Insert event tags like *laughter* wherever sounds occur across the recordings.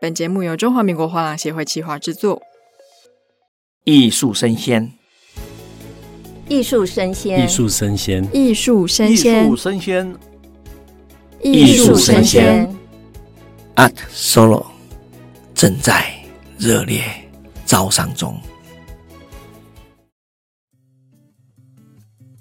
本节目由中华民国画廊协会企划制作。艺术生鲜，艺术生鲜，艺术生鲜，艺术生鲜，艺术生鲜，艺术声鲜。Art Solo 正在热烈招商中。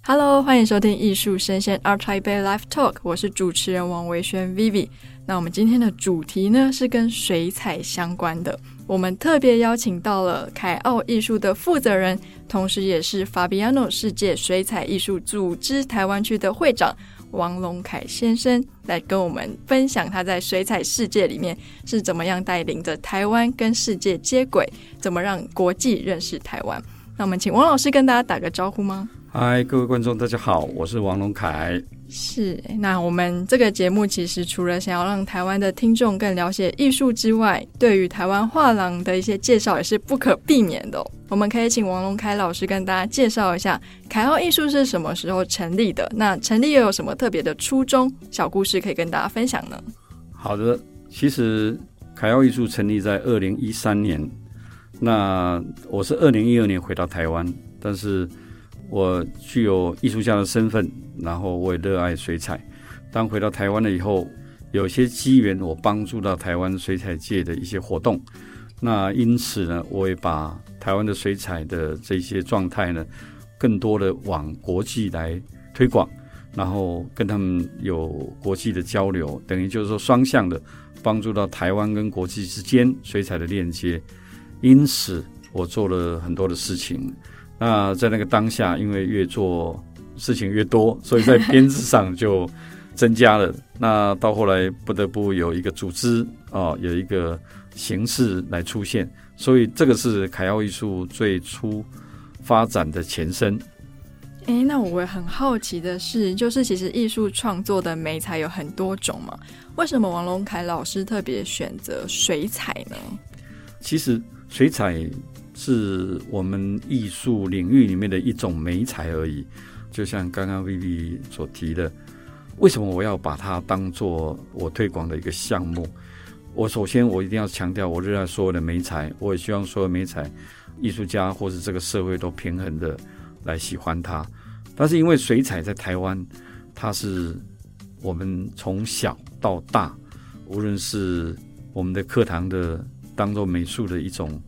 Hello，欢迎收听艺术生鲜 Art Taipei Live Talk，我是主持人王维轩 Vivi。那我们今天的主题呢，是跟水彩相关的。我们特别邀请到了凯奥艺术的负责人，同时也是 Fabiano 世界水彩艺术组织台湾区的会长王龙凯先生，来跟我们分享他在水彩世界里面是怎么样带领着台湾跟世界接轨，怎么让国际认识台湾。那我们请王老师跟大家打个招呼吗？嗨，各位观众，大家好，我是王龙凯。是，那我们这个节目其实除了想要让台湾的听众更了解艺术之外，对于台湾画廊的一些介绍也是不可避免的哦。我们可以请王龙凯老师跟大家介绍一下凯奥艺术是什么时候成立的？那成立又有什么特别的初衷？小故事可以跟大家分享呢？好的，其实凯奥艺术成立在二零一三年，那我是二零一二年回到台湾，但是。我具有艺术家的身份，然后我也热爱水彩。当回到台湾了以后，有些机缘，我帮助到台湾水彩界的一些活动。那因此呢，我也把台湾的水彩的这些状态呢，更多的往国际来推广，然后跟他们有国际的交流，等于就是说双向的帮助到台湾跟国际之间水彩的链接。因此，我做了很多的事情。那在那个当下，因为越做事情越多，所以在编制上就增加了。那到后来不得不有一个组织哦，有一个形式来出现，所以这个是凯奥艺术最初发展的前身。诶，那我很好奇的是，就是其实艺术创作的媒材有很多种嘛，为什么王龙凯老师特别选择水彩呢？其实水彩。是我们艺术领域里面的一种媒材而已，就像刚刚 Vivi 所提的，为什么我要把它当做我推广的一个项目？我首先我一定要强调，我热爱所有的媒材，我也希望所有媒材艺术家或是这个社会都平衡的来喜欢它。但是因为水彩在台湾，它是我们从小到大，无论是我们的课堂的当做美术的一种。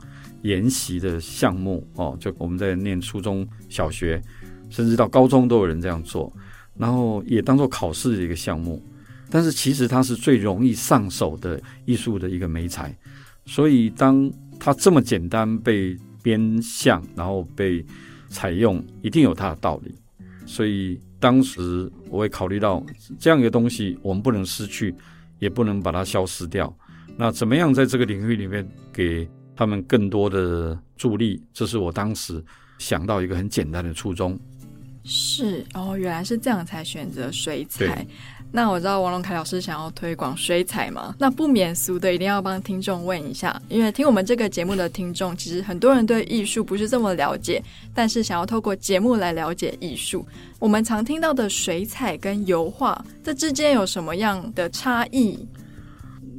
研习的项目哦，就我们在念初中小学，甚至到高中都有人这样做，然后也当做考试的一个项目。但是其实它是最容易上手的艺术的一个媒材，所以当它这么简单被编项，然后被采用，一定有它的道理。所以当时我会考虑到这样一个东西，我们不能失去，也不能把它消失掉。那怎么样在这个领域里面给他们更多的助力，这是我当时想到一个很简单的初衷。是哦，原来是这样才选择水彩。那我知道王龙凯老师想要推广水彩嘛，那不免俗的一定要帮听众问一下，因为听我们这个节目的听众，其实很多人对艺术不是这么了解，但是想要透过节目来了解艺术。我们常听到的水彩跟油画，这之间有什么样的差异？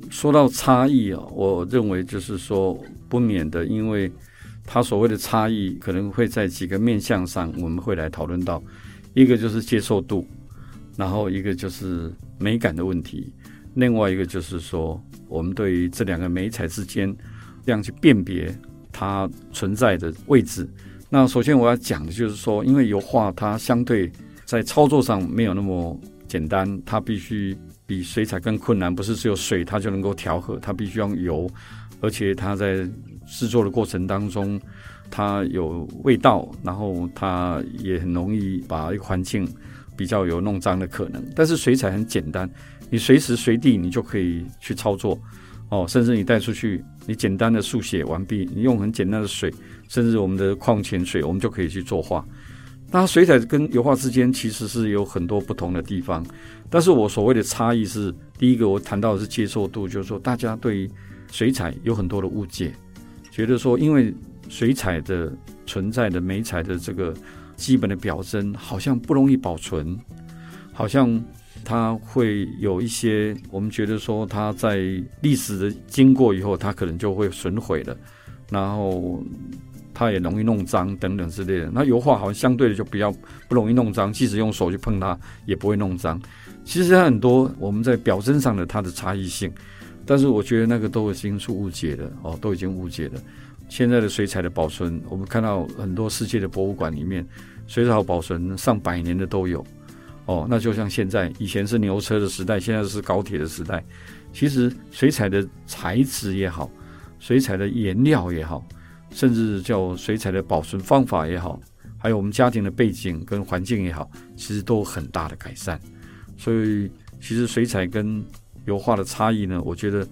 说到差异啊，我认为就是说。不免的，因为它所谓的差异可能会在几个面向上，我们会来讨论到，一个就是接受度，然后一个就是美感的问题，另外一个就是说，我们对于这两个美彩之间这样去辨别它存在的位置。那首先我要讲的就是说，因为油画它相对在操作上没有那么简单，它必须比水彩更困难，不是只有水它就能够调和，它必须用油。而且它在制作的过程当中，它有味道，然后它也很容易把一个环境比较有弄脏的可能。但是水彩很简单，你随时随地你就可以去操作哦，甚至你带出去，你简单的速写完毕，你用很简单的水，甚至我们的矿泉水，我们就可以去作画。那水彩跟油画之间其实是有很多不同的地方，但是我所谓的差异是，第一个我谈到的是接受度，就是说大家对水彩有很多的误解，觉得说，因为水彩的存在的媒彩的这个基本的表征，好像不容易保存，好像它会有一些我们觉得说它在历史的经过以后，它可能就会损毁了，然后它也容易弄脏等等之类的。那油画好像相对的就比较不容易弄脏，即使用手去碰它也不会弄脏。其实它很多我们在表征上的它的差异性，但是我觉得那个都已经是误解了哦，都已经误解了。现在的水彩的保存，我们看到很多世界的博物馆里面，水彩保存上百年的都有。哦，那就像现在，以前是牛车的时代，现在是高铁的时代。其实水彩的材质也好，水彩的颜料也好，甚至叫水彩的保存方法也好，还有我们家庭的背景跟环境也好，其实都有很大的改善。所以，其实水彩跟油画的差异呢，我觉得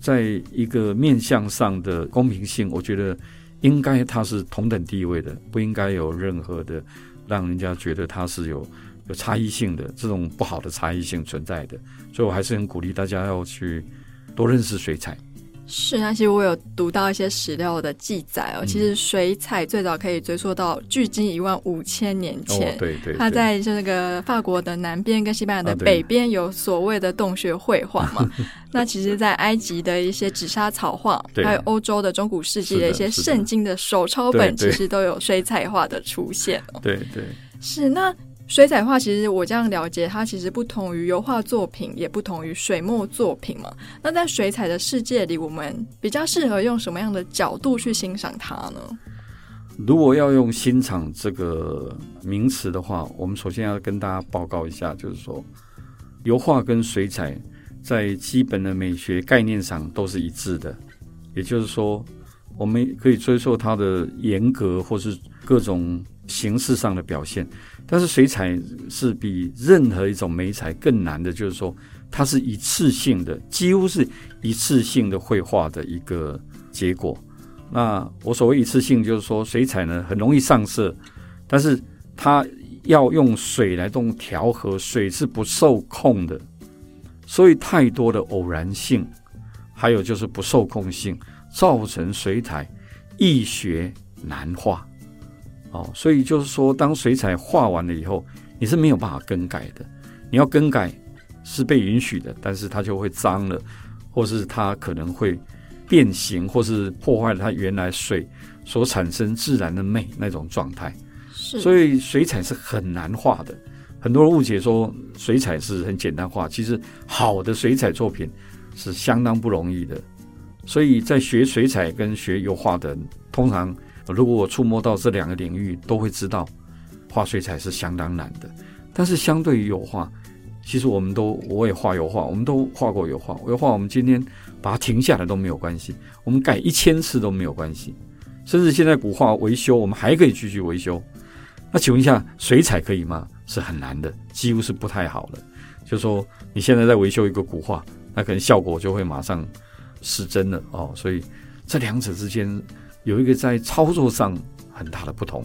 在一个面向上的公平性，我觉得应该它是同等地位的，不应该有任何的让人家觉得它是有。有差异性的这种不好的差异性存在的，所以我还是很鼓励大家要去多认识水彩。是，那其实我有读到一些史料的记载哦。嗯、其实水彩最早可以追溯到距今一万五千年前。哦、对，对对。它在这个法国的南边跟西班牙的北边有所谓的洞穴绘画嘛？*laughs* 啊、那其实，在埃及的一些紫砂草画，对还有欧洲的中古世纪的一些圣经的手抄本，其实都有水彩画的出现哦。对对。是那。水彩画其实我这样了解，它其实不同于油画作品，也不同于水墨作品嘛。那在水彩的世界里，我们比较适合用什么样的角度去欣赏它呢？如果要用欣赏这个名词的话，我们首先要跟大家报告一下，就是说油画跟水彩在基本的美学概念上都是一致的，也就是说，我们可以追溯它的严格或是各种形式上的表现。但是水彩是比任何一种媒材更难的，就是说它是一次性的，几乎是一次性的绘画的一个结果。那我所谓一次性，就是说水彩呢很容易上色，但是它要用水来动调和，水是不受控的，所以太多的偶然性，还有就是不受控性，造成水彩易学难画。哦，所以就是说，当水彩画完了以后，你是没有办法更改的。你要更改是被允许的，但是它就会脏了，或是它可能会变形，或是破坏了它原来水所产生自然的美那种状态。是，所以水彩是很难画的。很多人误解说水彩是很简单画，其实好的水彩作品是相当不容易的。所以在学水彩跟学油画的人，通常。如果我触摸到这两个领域，都会知道画水彩是相当难的。但是相对于油画，其实我们都我也画油画，我们都画过油画。油画我们今天把它停下来都没有关系，我们改一千次都没有关系。甚至现在古画维修，我们还可以继续维修。那请问一下，水彩可以吗？是很难的，几乎是不太好的。就说你现在在维修一个古画，那可能效果就会马上失真了哦。所以这两者之间。有一个在操作上很大的不同，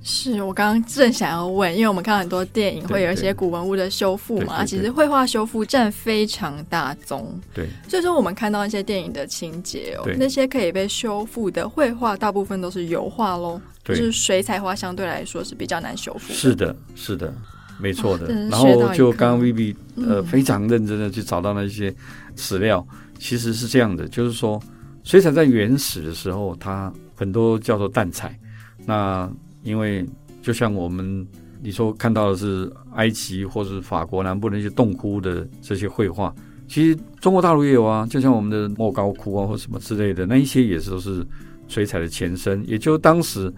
是我刚刚正想要问，因为我们看很多电影会有一些古文物的修复嘛，其实绘画修复占非常大宗，对，所以说我们看到一些电影的情节哦，那些可以被修复的绘画，大部分都是油画喽，就是水彩画相对来说是比较难修复。是的，是的，没错的。然后就刚刚 Vivi 呃非常认真的去找到那些史料，其实是这样的，就是说。水彩在原始的时候，它很多叫做淡彩。那因为就像我们你说看到的是埃及或是法国南部那些洞窟的这些绘画，其实中国大陆也有啊。就像我们的莫高窟啊或什么之类的，那一些也是都是水彩的前身。也就当时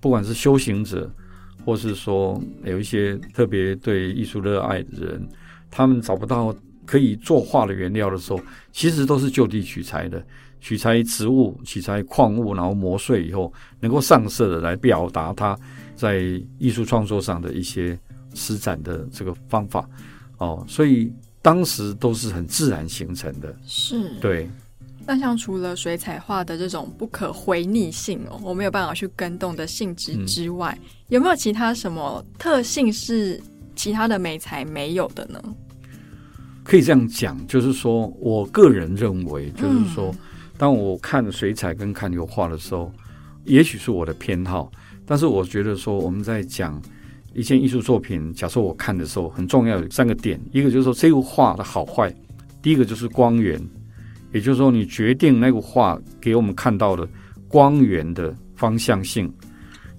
不管是修行者，或是说有一些特别对艺术热爱的人，他们找不到可以作画的原料的时候，其实都是就地取材的。取材植物、取材矿物，然后磨碎以后能够上色的，来表达它在艺术创作上的一些施展的这个方法哦，所以当时都是很自然形成的。是，对。那像除了水彩画的这种不可回逆性哦，我没有办法去跟动的性质之外，嗯、有没有其他什么特性是其他的美材没有的呢？可以这样讲，就是说我个人认为，就是说。嗯当我看水彩跟看油画的时候，也许是我的偏好，但是我觉得说我们在讲一件艺术作品，假设我看的时候，很重要有三个点，一个就是说这幅画的好坏，第一个就是光源，也就是说你决定那幅画给我们看到的光源的方向性，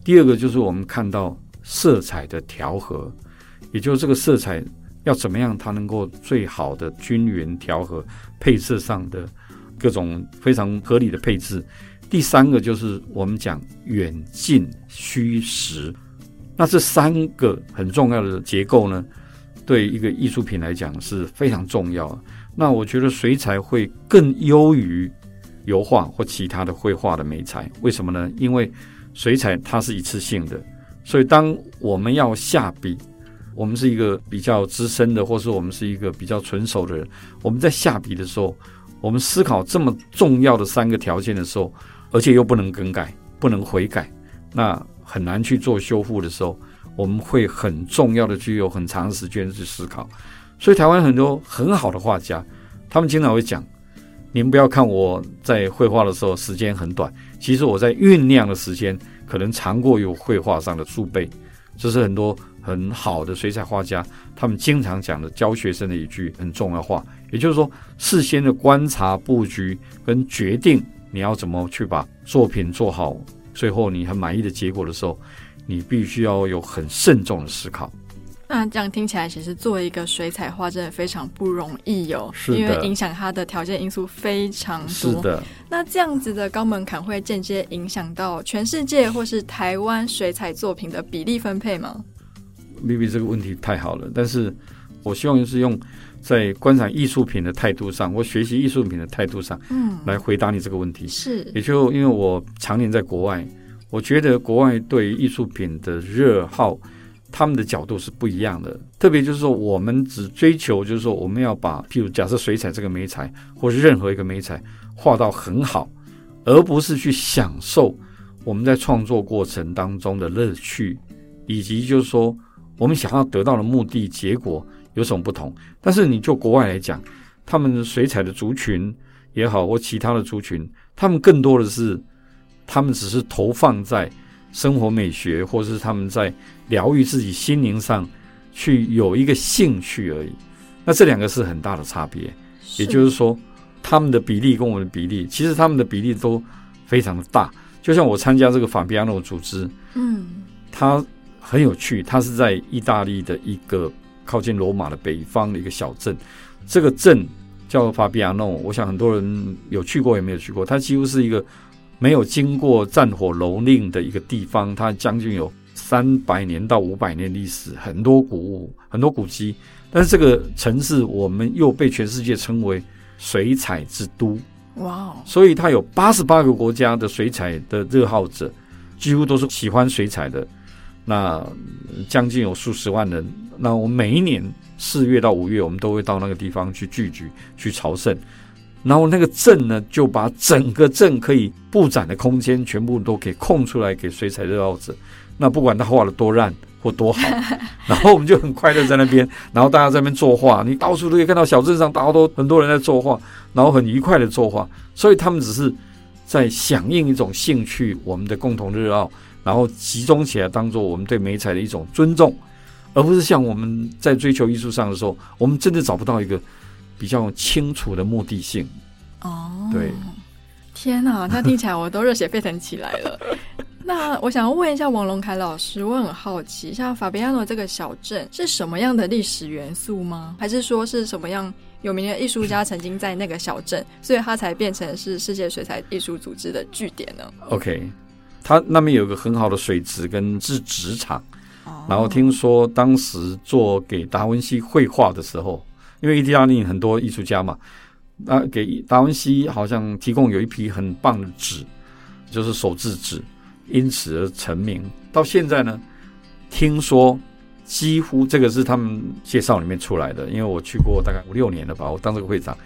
第二个就是我们看到色彩的调和，也就是这个色彩要怎么样它能够最好的均匀调和，配色上的各种非常合理的配置。第三个就是我们讲远近虚实，那这三个很重要的结构呢，对一个艺术品来讲是非常重要。那我觉得水彩会更优于油画或其他的绘画的媒材，为什么呢？因为水彩它是一次性的，所以当我们要下笔，我们是一个比较资深的，或是我们是一个比较纯熟的人，我们在下笔的时候，我们思考这么重要的三个条件的时候。而且又不能更改，不能悔改，那很难去做修复的时候，我们会很重要的去有很长时间去思考。所以台湾很多很好的画家，他们经常会讲：你们不要看我在绘画的时候时间很短，其实我在酝酿的时间可能长过有绘画上的数倍。这是很多很好的水彩画家他们经常讲的教学生的一句很重要的话，也就是说，事先的观察、布局跟决定。你要怎么去把作品做好？最后你很满意的结果的时候，你必须要有很慎重的思考。那这样听起来，其实做一个水彩画真的非常不容易哦。是。因为影响它的条件因素非常多。是的。那这样子的高门槛会间接影响到全世界或是台湾水彩作品的比例分配吗？Vivi 这个问题太好了，但是我希望是用。在观赏艺术品的态度上，或学习艺术品的态度上，嗯，来回答你这个问题。是，也就因为我常年在国外，我觉得国外对艺术品的热好，他们的角度是不一样的。特别就是说，我们只追求就是说，我们要把，譬如假设水彩这个媒材，或是任何一个媒材画到很好，而不是去享受我们在创作过程当中的乐趣，以及就是说，我们想要得到的目的结果。有什么不同？但是你就国外来讲，他们水彩的族群也好，或其他的族群，他们更多的是，他们只是投放在生活美学，或者是他们在疗愈自己心灵上去有一个兴趣而已。那这两个是很大的差别。也就是说，他们的比例跟我们的比例，其实他们的比例都非常的大。就像我参加这个法比亚诺组织，嗯，它很有趣，它是在意大利的一个。靠近罗马的北方的一个小镇，这个镇叫法比亚诺。我想很多人有去过，也没有去过。它几乎是一个没有经过战火蹂躏的一个地方。它将近有三百年到五百年历史，很多古物，很多古迹。但是这个城市，我们又被全世界称为水彩之都。哇哦！所以它有八十八个国家的水彩的热好者，几乎都是喜欢水彩的。那将近有数十万人。那我每一年四月到五月，我们都会到那个地方去聚集、去朝圣。然后那个镇呢，就把整个镇可以布展的空间全部都给空出来给水彩热爱者。那不管他画的多烂或多好，*laughs* 然后我们就很快乐在那边，然后大家在那边作画，你到处都可以看到小镇上大家都很多人在作画，然后很愉快的作画。所以他们只是在响应一种兴趣，我们的共同热爱。然后集中起来，当做我们对美彩的一种尊重，而不是像我们在追求艺术上的时候，我们真的找不到一个比较清楚的目的性。哦，对，天哪，那听起来我都热血沸腾起来了。那我想要问一下王龙凯老师，我很好奇，像法比亚诺这个小镇是什么样的历史元素吗？还是说是什么样有名的艺术家曾经在那个小镇，所以它才变成是世界水彩艺术组织的据点呢？OK。它那边有个很好的水池跟制纸厂，然后听说当时做给达文西绘画的时候，因为意大利很多艺术家嘛，那给达文西好像提供有一批很棒的纸，就是手制纸，因此而成名。到现在呢，听说几乎这个是他们介绍里面出来的，因为我去过大概五六年了吧，我当这个会长。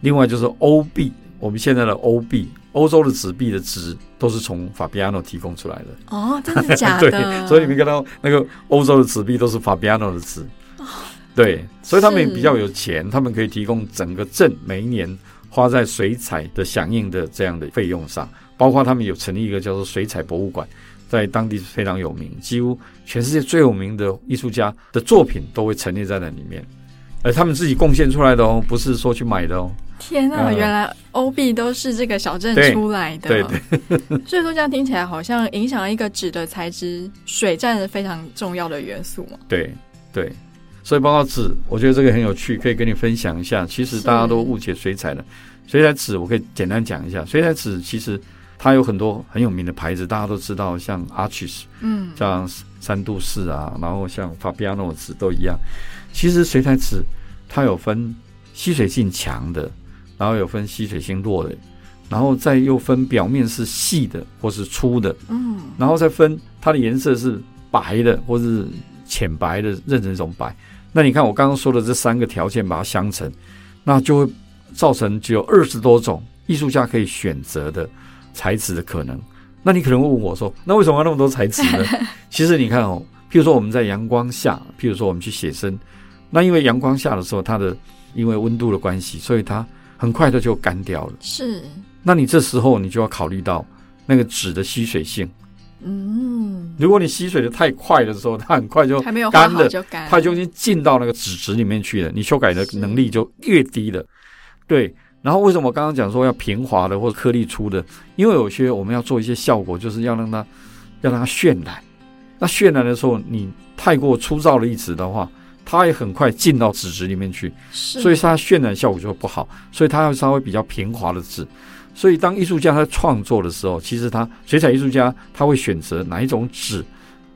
另外就是欧币，我们现在的欧币。欧洲的纸币的值都是从法比亚诺提供出来的哦，真的假的？*laughs* 对，所以你们看到那个欧洲的纸币都是法比亚诺的纸哦，对，所以他们也比较有钱，他们可以提供整个镇每一年花在水彩的响应的这样的费用上，包括他们有成立一个叫做水彩博物馆，在当地是非常有名，几乎全世界最有名的艺术家的作品都会陈列在那里面，而他们自己贡献出来的哦，不是说去买的哦。天呐、啊，嗯、原来欧币都是这个小镇 *laughs* 出来的。对对。对所以说这样听起来好像影响一个纸的材质，水占了非常重要的元素嘛。对对。所以包括纸，我觉得这个很有趣，可以跟你分享一下。其实大家都误解水彩的，水彩纸我可以简单讲一下。水彩纸其实它有很多很有名的牌子，大家都知道，像 Arches，嗯，像三度式啊，然后像 Fabiano 纸都一样。其实水彩纸它有分吸水性强的。然后有分吸水性弱的，然后再又分表面是细的或是粗的，嗯，然后再分它的颜色是白的或是浅白的，任何一种白。那你看我刚刚说的这三个条件把它相乘，那就会造成只有二十多种艺术家可以选择的材质的可能。那你可能会问我说，那为什么要那么多材质呢？*laughs* 其实你看哦，譬如说我们在阳光下，譬如说我们去写生，那因为阳光下的时候，它的因为温度的关系，所以它很快的就干掉了，是。那你这时候你就要考虑到那个纸的吸水性。嗯，如果你吸水的太快的时候，它很快就干了，就干，它就已经进到那个纸质里面去了，你修改的能力就越低了。对。然后为什么我刚刚讲说要平滑的或者颗粒粗的？因为有些我们要做一些效果，就是要让它要让它渲染。那渲染的时候，你太过粗糙的一纸的话。它也很快进到纸质里面去，所以它渲染效果就会不好。所以它要稍微比较平滑的纸。所以当艺术家在创作的时候，其实他水彩艺术家他会选择哪一种纸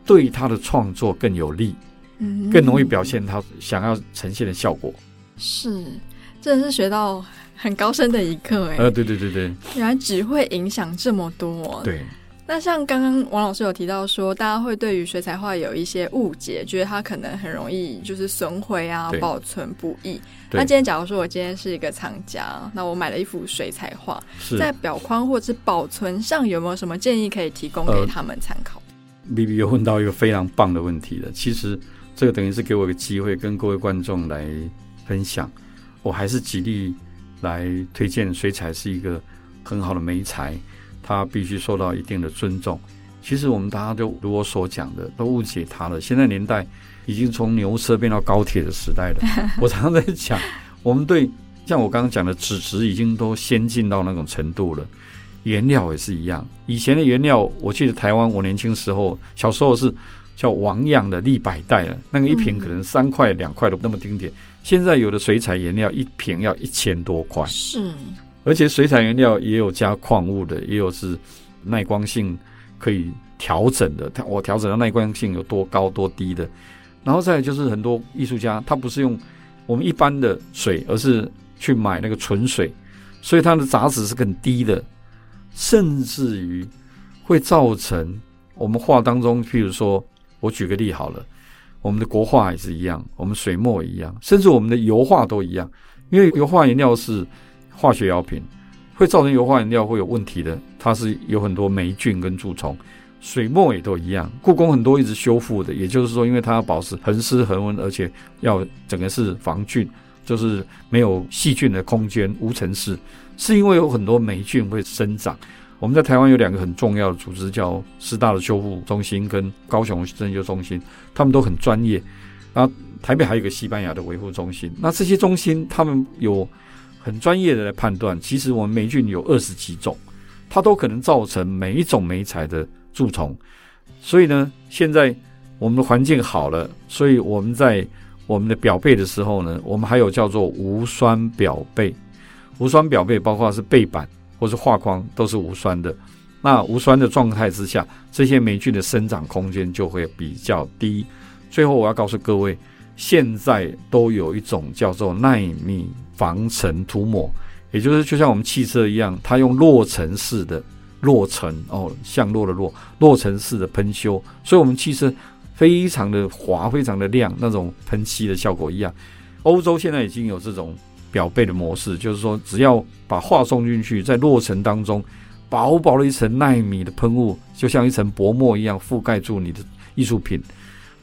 对他的创作更有利，嗯，更容易表现他想要呈现的效果。是，真的是学到很高深的一课哎。呃，对对对对，原来只会影响这么多。对。那像刚刚王老师有提到说，大家会对于水彩画有一些误解，觉得它可能很容易就是损毁啊，保存不易。那今天假如说我今天是一个藏家，那我买了一幅水彩画，是在表框或者是保存上有没有什么建议可以提供给他们参考？呃，Vivi 又问到一个非常棒的问题了。其实这个等于是给我一个机会跟各位观众来分享。我还是极力来推荐水彩是一个很好的媒材。它必须受到一定的尊重。其实我们大家都如我所讲的，都误解它了。现在年代已经从牛车变到高铁的时代了。*laughs* 我常常在讲，我们对像我刚刚讲的纸质已经都先进到那种程度了。原料也是一样，以前的原料，我记得台湾我年轻时候小时候是叫王样的立百代了，那个一瓶可能三块两块都那么丁点。现在有的水彩原料一瓶要一千多块。是。而且水彩原料也有加矿物的，也有是耐光性可以调整的。它我调整的耐光性有多高多低的。然后再来就是很多艺术家，他不是用我们一般的水，而是去买那个纯水，所以它的杂质是更低的，甚至于会造成我们画当中，譬如说我举个例好了，我们的国画也是一样，我们水墨一样，甚至我们的油画都一样，因为油画原料是。化学药品会造成油画颜料会有问题的，它是有很多霉菌跟蛀虫，水墨也都一样。故宫很多一直修复的，也就是说，因为它要保持恒湿恒温，而且要整个是防菌，就是没有细菌的空间，无尘室，是因为有很多霉菌会生长。我们在台湾有两个很重要的组织，叫师大的修复中心跟高雄针灸中心，他们都很专业。然后台北还有一个西班牙的维护中心，那这些中心他们有。很专业的来判断，其实我们霉菌有二十几种，它都可能造成每一种霉材的蛀虫。所以呢，现在我们的环境好了，所以我们在我们的表背的时候呢，我们还有叫做无酸表背。无酸表背包括是背板或是画框都是无酸的。那无酸的状态之下，这些霉菌的生长空间就会比较低。最后我要告诉各位，现在都有一种叫做纳米。防尘涂抹，也就是就像我们汽车一样，它用落尘式的落尘哦，向落的落落尘式的喷修，所以我们汽车非常的滑，非常的亮，那种喷漆的效果一样。欧洲现在已经有这种表背的模式，就是说只要把画送进去，在落尘当中薄薄的一层纳米的喷雾，就像一层薄膜一样覆盖住你的艺术品。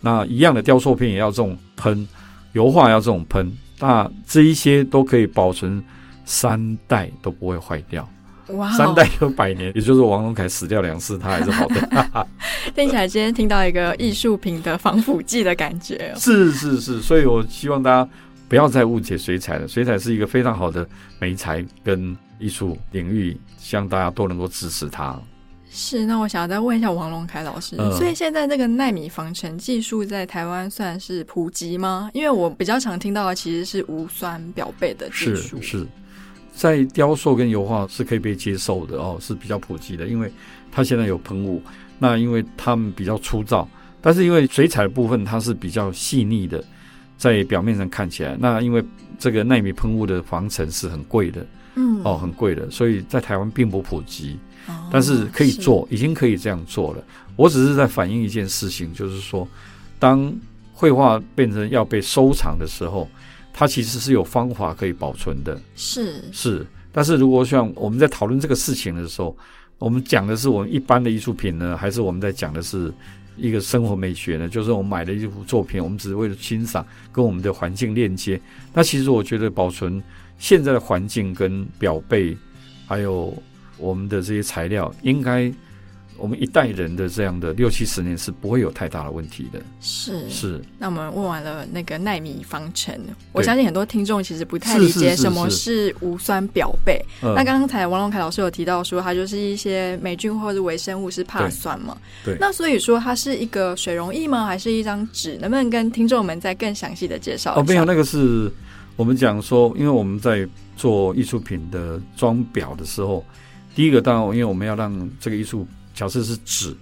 那一样的雕塑片也要这种喷，油画要这种喷。那这一些都可以保存三代都不会坏掉，哇，三代有百年，也就是王荣凯死掉两次，他还是好的。*laughs* *laughs* 听起来今天听到一个艺术品的防腐剂的感觉。是是是，所以我希望大家不要再误解水彩了，水彩是一个非常好的媒材跟艺术领域，希望大家都能够支持它。是，那我想要再问一下王龙凯老师，嗯、所以现在这个纳米防尘技术在台湾算是普及吗？因为我比较常听到的其实是无酸表背的技术。是是，在雕塑跟油画是可以被接受的哦，是比较普及的，因为它现在有喷雾，那因为它们比较粗糙，但是因为水彩的部分它是比较细腻的，在表面上看起来，那因为这个纳米喷雾的防尘是很贵的，嗯，哦，很贵的，所以在台湾并不普及。但是可以做，已经可以这样做了。我只是在反映一件事情，就是说，当绘画变成要被收藏的时候，它其实是有方法可以保存的。是是，但是如果像我们在讨论这个事情的时候，我们讲的是我们一般的艺术品呢，还是我们在讲的是一个生活美学呢？就是我们买的一幅作品，我们只是为了欣赏，跟我们的环境链接。那其实我觉得保存现在的环境跟表背，还有。我们的这些材料，应该我们一代人的这样的六七十年是不会有太大的问题的。是是。那我们问完了那个奈米方程，我相信很多听众其实不太理解什么是无酸裱贝。那刚才王龙凯老师有提到说，它就是一些霉菌或者微生物是怕酸嘛？对。那所以说它是一个水溶液吗？还是一张纸？能不能跟听众们再更详细的介绍？哦，没有，那个是我们讲说，因为我们在做艺术品的装裱的时候。第一个当然，因为我们要让这个艺术，假设是纸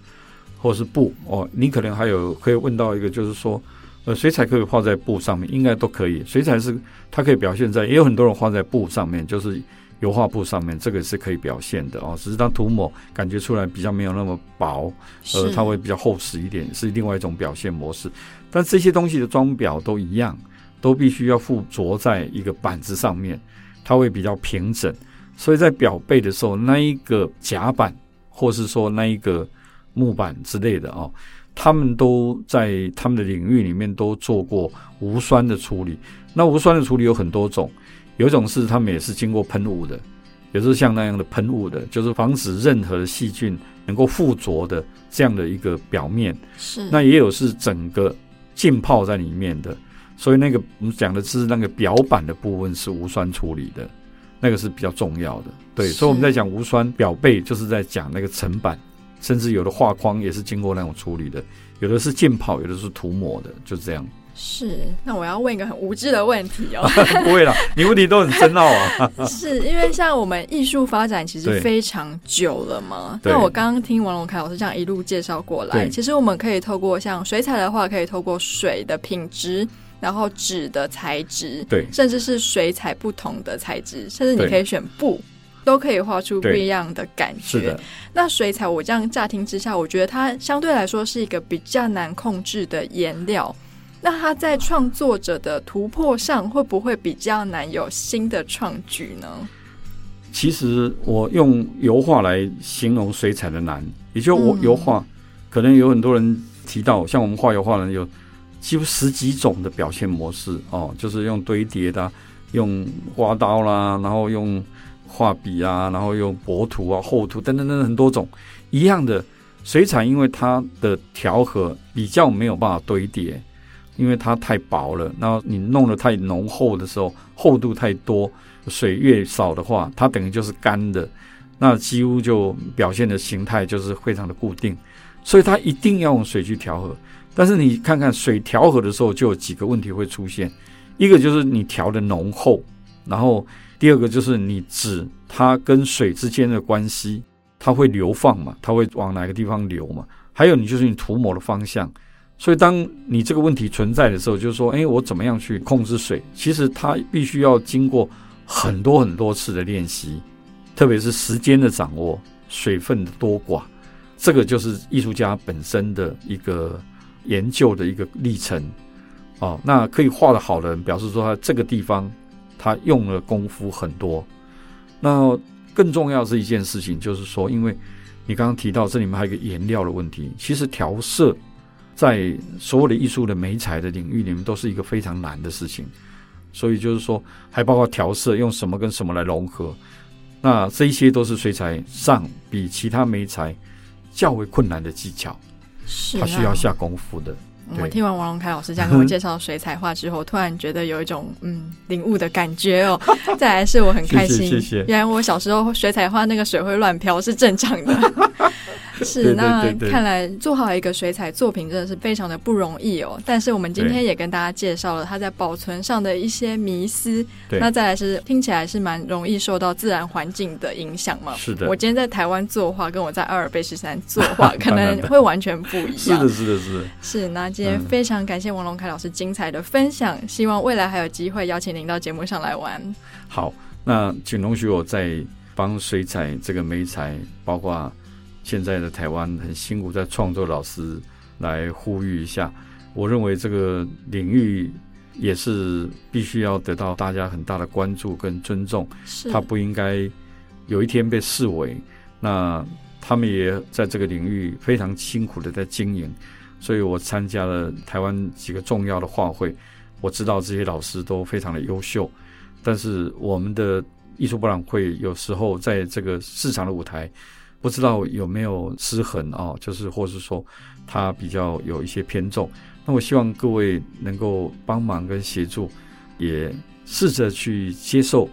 或者是布哦，你可能还有可以问到一个，就是说，呃，水彩可以画在布上面，应该都可以。水彩是它可以表现在，也有很多人画在布上面，就是油画布上面，这个是可以表现的哦。只是当涂抹感觉出来比较没有那么薄，呃，它会比较厚实一点，是另外一种表现模式。但这些东西的装裱都一样，都必须要附着在一个板子上面，它会比较平整。所以在裱背的时候，那一个夹板，或是说那一个木板之类的哦，他们都在他们的领域里面都做过无酸的处理。那无酸的处理有很多种，有一种是他们也是经过喷雾的，也是像那样的喷雾的，就是防止任何的细菌能够附着的这样的一个表面。是。那也有是整个浸泡在里面的，所以那个我们讲的是那个表板的部分是无酸处理的。那个是比较重要的，对，所以我们在讲无酸表背，就是在讲那个层板，甚至有的画框也是经过那种处理的，有的是浸泡，有的是涂抹的，就是这样。*laughs* 是，那我要问一个很无知的问题哦。*laughs* 不会啦，你问题都很深奥啊。*laughs* 是因为像我们艺术发展其实非常久了嘛？那我刚刚听王荣凯老师这样一路介绍过来，其实我们可以透过像水彩的话，可以透过水的品质。然后纸的材质，对，甚至是水彩不同的材质，甚至你可以选布，都可以画出不一样的感觉。是的。那水彩，我这样乍听之下，我觉得它相对来说是一个比较难控制的颜料。那它在创作者的突破上，会不会比较难有新的创举呢？其实我用油画来形容水彩的难，也就我油画，嗯、可能有很多人提到，像我们画油画的人有。几乎十几种的表现模式哦，就是用堆叠的，用刮刀啦，然后用画笔啊，然后用薄涂啊、厚涂等等等等很多种。一样的水彩，因为它的调和比较没有办法堆叠，因为它太薄了。然后你弄得太浓厚的时候，厚度太多，水越少的话，它等于就是干的，那几乎就表现的形态就是非常的固定。所以它一定要用水去调和。但是你看看水调和的时候，就有几个问题会出现。一个就是你调的浓厚，然后第二个就是你纸它跟水之间的关系，它会流放嘛，它会往哪个地方流嘛？还有你就是你涂抹的方向。所以当你这个问题存在的时候，就是说，哎，我怎么样去控制水？其实它必须要经过很多很多次的练习，特别是时间的掌握，水分的多寡，这个就是艺术家本身的一个。研究的一个历程，哦，那可以画得好的人，表示说他这个地方他用了功夫很多。那更重要是一件事情，就是说，因为你刚刚提到这里面还有一个颜料的问题，其实调色在所有的艺术的媒材的领域里面都是一个非常难的事情。所以就是说，还包括调色用什么跟什么来融合，那这一些都是水彩上比其他媒材较为困难的技巧，是他需要下功夫的。我听完王龙凯老师这样跟我介绍水彩画之后，突然觉得有一种嗯领悟的感觉哦。*laughs* 再来是我很开心，谢谢。原来我小时候水彩画那个水会乱飘是正常的。*laughs* *laughs* 是，那看来做好一个水彩作品真的是非常的不容易哦。但是我们今天也跟大家介绍了它在保存上的一些迷思。那再来是听起来是蛮容易受到自然环境的影响嘛？是的。我今天在台湾作画，跟我在阿尔卑斯山作画 *laughs* 可能会完全不一样。*laughs* 是的，是的，是的。是，那今天非常感谢王龙凯老师精彩的分享，希望未来还有机会邀请您到节目上来玩。好，那请容许我再帮水彩这个媒彩，包括。现在的台湾很辛苦，在创作老师来呼吁一下。我认为这个领域也是必须要得到大家很大的关注跟尊重。是，他不应该有一天被视为。那他们也在这个领域非常辛苦的在经营。所以我参加了台湾几个重要的画会，我知道这些老师都非常的优秀。但是我们的艺术博览会有时候在这个市场的舞台。不知道有没有失衡哦，就是或是说它比较有一些偏重，那我希望各位能够帮忙跟协助，也试着去接受，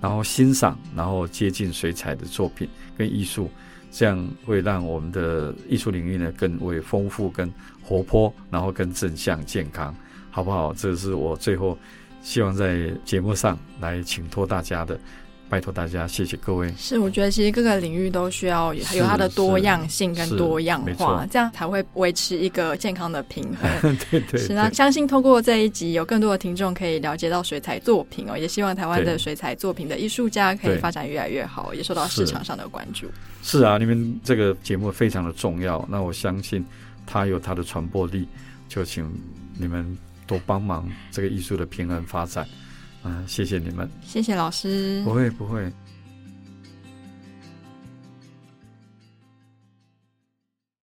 然后欣赏，然后接近水彩的作品跟艺术，这样会让我们的艺术领域呢更为丰富、跟活泼，然后更正向、健康，好不好？这是我最后希望在节目上来请托大家的。拜托大家，谢谢各位。是，我觉得其实各个领域都需要有它的多样性跟多样化，这样才会维持一个健康的平衡。*laughs* 对，对对。是那相信通过这一集，有更多的听众可以了解到水彩作品哦，也希望台湾的水彩作品的艺术家可以发展越来越好，也受到市场上的关注。是，是啊，你们这个节目非常的重要，那我相信它有它的传播力，就请你们多帮忙这个艺术的平衡发展。嗯，谢谢你们，谢谢老师，不会不会。